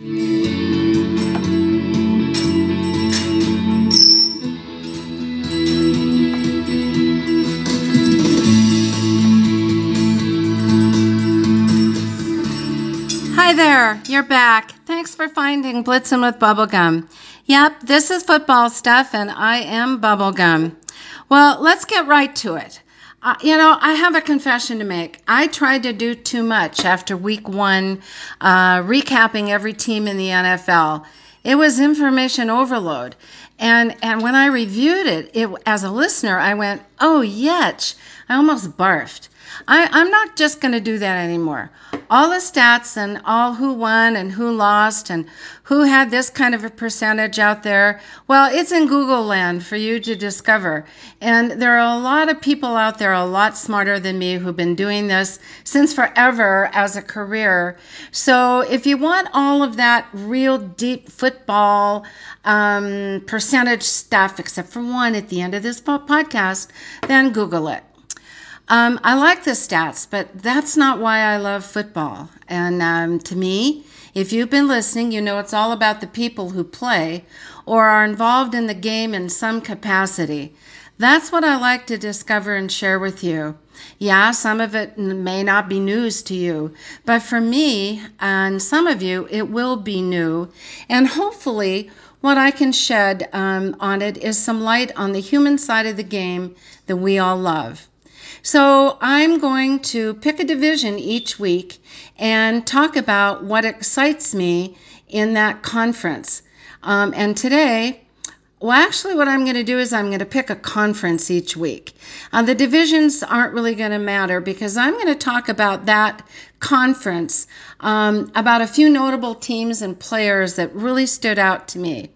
Hi there, you're back. Thanks for finding Blitzin' with Bubblegum. Yep, this is football stuff, and I am Bubblegum. Well, let's get right to it. You know, I have a confession to make. I tried to do too much after week one, uh, recapping every team in the NFL. It was information overload. And, and when I reviewed it, it as a listener, I went, oh, yetch. I almost barfed. I, I'm not just going to do that anymore. All the stats and all who won and who lost and who had this kind of a percentage out there, well, it's in Google land for you to discover. And there are a lot of people out there a lot smarter than me who've been doing this since forever as a career. So if you want all of that real deep football um, percentage stuff, except for one at the end of this podcast, then Google it. Um, I like the stats, but that's not why I love football. And um, to me, if you've been listening, you know it's all about the people who play or are involved in the game in some capacity. That's what I like to discover and share with you. Yeah, some of it may not be news to you, but for me and some of you, it will be new. And hopefully, what I can shed um, on it is some light on the human side of the game that we all love. So I'm going to pick a division each week and talk about what excites me in that conference. Um, and today, well, actually, what I'm going to do is I'm going to pick a conference each week. Uh, the divisions aren't really going to matter because I'm going to talk about that conference, um, about a few notable teams and players that really stood out to me.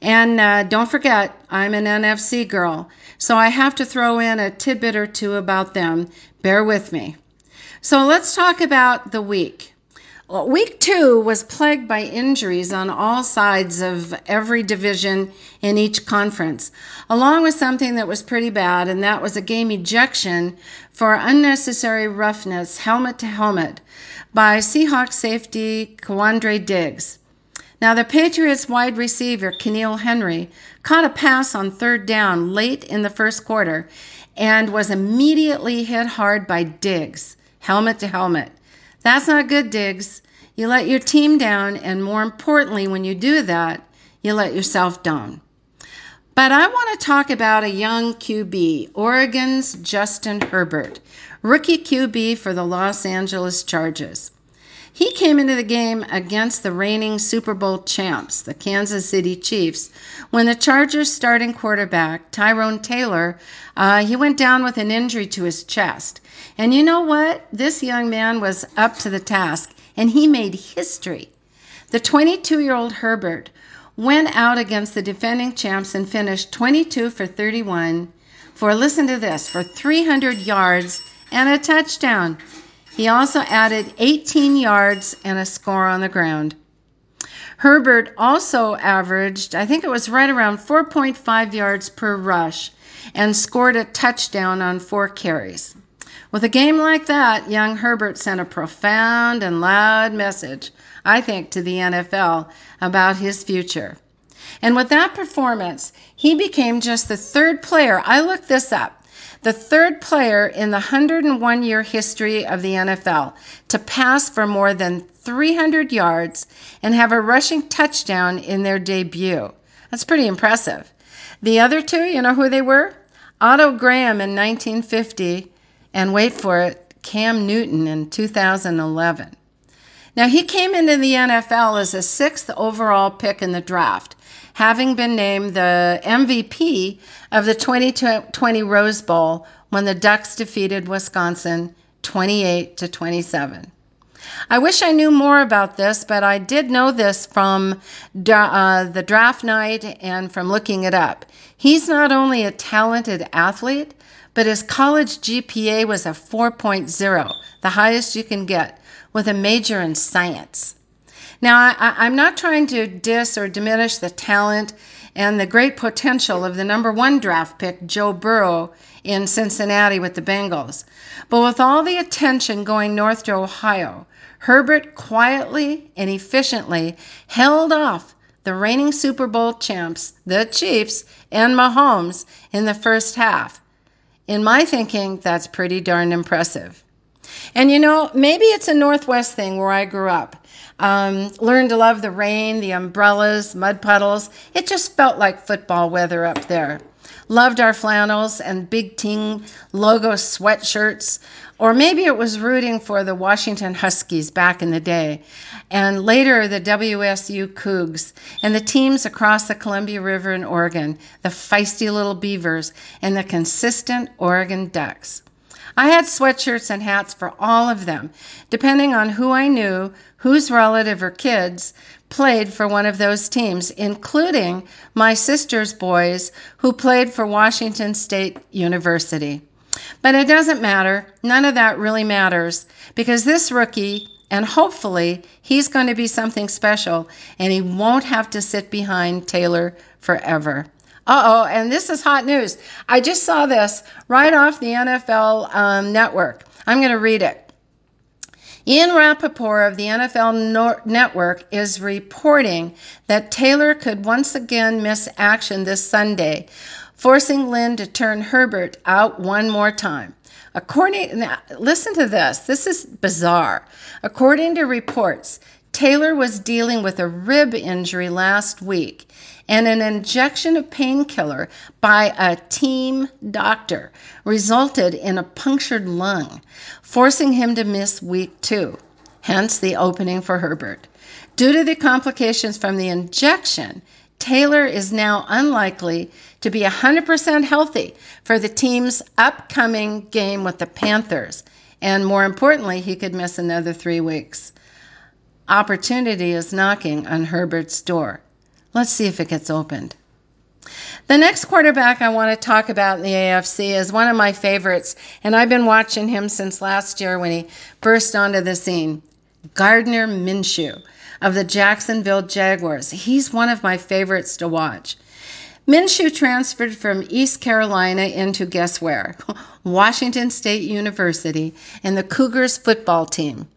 And uh, don't forget, I'm an NFC girl, so I have to throw in a tidbit or two about them. Bear with me. So let's talk about the week. Well, week two was plagued by injuries on all sides of every division in each conference, along with something that was pretty bad, and that was a game ejection for unnecessary roughness, helmet to helmet, by Seahawks safety Quandre Diggs. Now, the Patriots wide receiver, N'Keal Harry, caught a pass on third down late in the first quarter and was immediately hit hard by Diggs, helmet to helmet. That's not good, Diggs. You let your team down, and more importantly, when you do that, you let yourself down. But I want to talk about a young QB, Oregon's Justin Herbert, rookie QB for the Los Angeles Chargers. He came into the game against the reigning Super Bowl champs, the Kansas City Chiefs, when the Chargers' starting quarterback, Tyrod Taylor, uh, he went down with an injury to his chest. And you know what? This young man was up to the task, and he made history. The 22 year old Herbert went out against the defending champs and finished 22 for 31 for, listen to this, for 300 yards and a touchdown. He also added 18 yards and a score on the ground. Herbert also averaged, I think it was right around 4.5 yards per rush, and scored a touchdown on four carries. With a game like that, young Herbert sent a profound and loud message, I think, to the NFL about his future. And with that performance, he became just the third player. I looked this up the third player in the 101 year history of the NFL to pass for more than 300 yards and have a rushing touchdown in their debut. That's pretty impressive. The other two, you know who they were? Otto Graham in 1950, and wait for it, Cam Newton in 2011. Now, he came into the NFL as a sixth overall pick in the draft having been named the MVP of the 2020 Rose Bowl when the Ducks defeated Wisconsin 28 to 27. I wish I knew more about this, but I did know this from uh, the draft night and from looking it up. He's not only a talented athlete, but his college GPA was a 4.0, the highest you can get, with a major in science. Now, I, am not trying to diss or diminish the talent and the great potential of the number one draft pick, Joe Burrow, in Cincinnati with the Bengals. But with all the attention going north to Ohio, Herbert quietly and efficiently held off the reigning Super Bowl champs, the Chiefs, and Mahomes in the first half. In my thinking, that's pretty darn impressive. And you know, maybe it's a Northwest thing where I grew up. Um, learned to love the rain, the umbrellas, mud puddles. It just felt like football weather up there. Loved our flannels and big team logo sweatshirts. Or maybe it was rooting for the Washington Huskies back in the day, and later the WSU Cougs, and the teams across the Columbia River in Oregon, the feisty little Beavers, and the consistent Oregon Ducks. I had sweatshirts and hats for all of them, depending on who I knew, whose relative or kids played for one of those teams, including my sister's boys who played for Washington State University. But it doesn't matter. None of that really matters because this rookie, and hopefully he's going to be something special and he won't have to sit behind Taylor forever. Uh oh, and this is hot news. I just saw this right off the NFL um, network. I'm going to read it. Ian Rapoport of the NFL Network is reporting that Taylor could once again miss action this Sunday, forcing Lynn to turn Herbert out one more time. According, now, listen to this. This is bizarre. According to reports, Taylor was dealing with a rib injury last week and an injection of painkiller by a team doctor resulted in a punctured lung, forcing him to miss week two, hence the opening for Herbert. Due to the complications from the injection, Taylor is now unlikely to be 100% healthy for the team's upcoming game with the Panthers. And more importantly, he could miss another three weeks. Opportunity is knocking on Herbert's door. Let's see if it gets opened. The next quarterback I want to talk about in the AFC is one of my favorites, and I've been watching him since last year when he burst onto the scene Gardner Minshew of the Jacksonville Jaguars. He's one of my favorites to watch. Minshew transferred from East Carolina into guess where? Washington State University and the Cougars football team.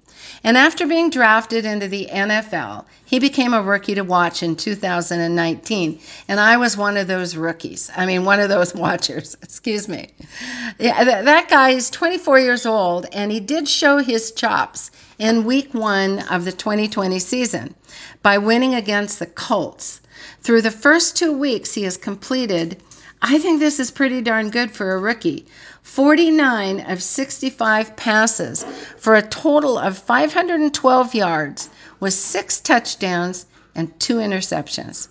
And after being drafted into the NFL, he became a rookie to watch in 2019. And I was one of those rookies. I mean, one of those watchers. Excuse me. Yeah, that guy is 24 years old, and he did show his chops in week one of the 2020 season by winning against the Colts. Through the first two weeks, he has completed, I think this is pretty darn good for a rookie, 49 of 65 passes for a total of 512 yards with six touchdowns and two interceptions.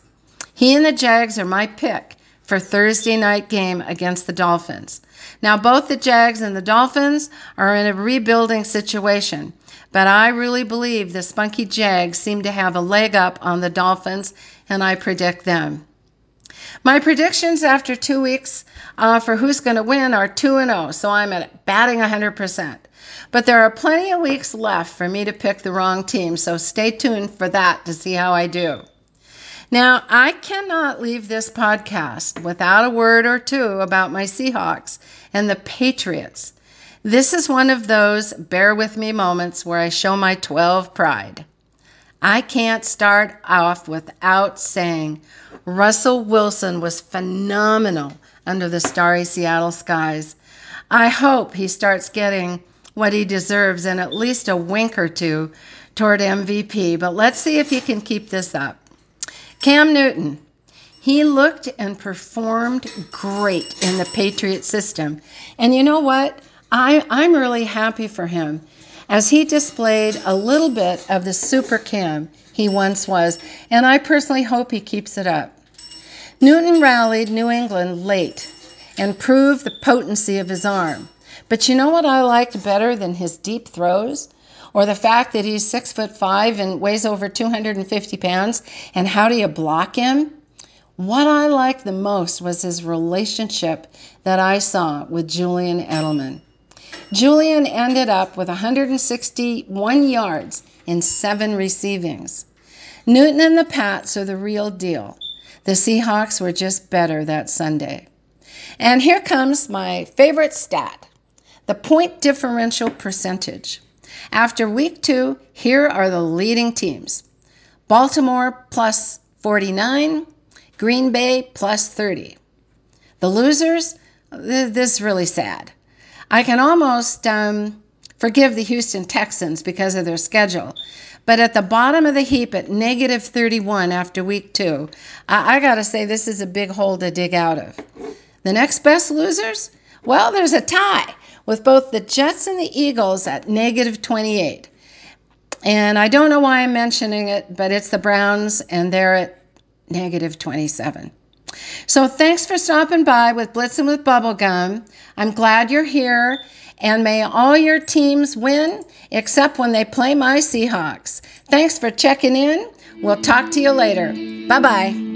He and the Jags are my pick for Thursday night game against the Dolphins. Now both the Jags and the Dolphins are in a rebuilding situation, but I really believe the spunky Jags seem to have a leg up on the Dolphins and I predict them. My predictions after two weeks uh, for who's going to win are 2 and 0, so I'm at batting 100%. But there are plenty of weeks left for me to pick the wrong team, so stay tuned for that to see how I do. Now, I cannot leave this podcast without a word or two about my Seahawks and the Patriots. This is one of those bear with me moments where I show my 12 pride. I can't start off without saying Russell Wilson was phenomenal under the starry Seattle skies. I hope he starts getting what he deserves and at least a wink or two toward MVP, but let's see if he can keep this up. Cam Newton, he looked and performed great in the Patriot system. And you know what? I, I'm really happy for him as he displayed a little bit of the super Cam he once was, and I personally hope he keeps it up. Newton rallied New England late and proved the potency of his arm. But you know what I liked better than his deep throws? Or the fact that he's six foot five and weighs over 250 pounds, and how do you block him? What I liked the most was his relationship that I saw with Julian Edelman. Julian ended up with 161 yards in seven receivings. Newton and the Pats are the real deal. The Seahawks were just better that Sunday. And here comes my favorite stat the point differential percentage. After week two, here are the leading teams Baltimore plus 49, Green Bay plus 30. The losers, this is really sad. I can almost um, forgive the Houston Texans because of their schedule. But at the bottom of the heap at negative 31 after week two, I, I got to say this is a big hole to dig out of. The next best losers? Well, there's a tie with both the Jets and the Eagles at negative 28. And I don't know why I'm mentioning it, but it's the Browns, and they're at negative 27. So thanks for stopping by with Blitzing with Bubblegum. I'm glad you're here, and may all your teams win except when they play my Seahawks. Thanks for checking in. We'll talk to you later. Bye bye.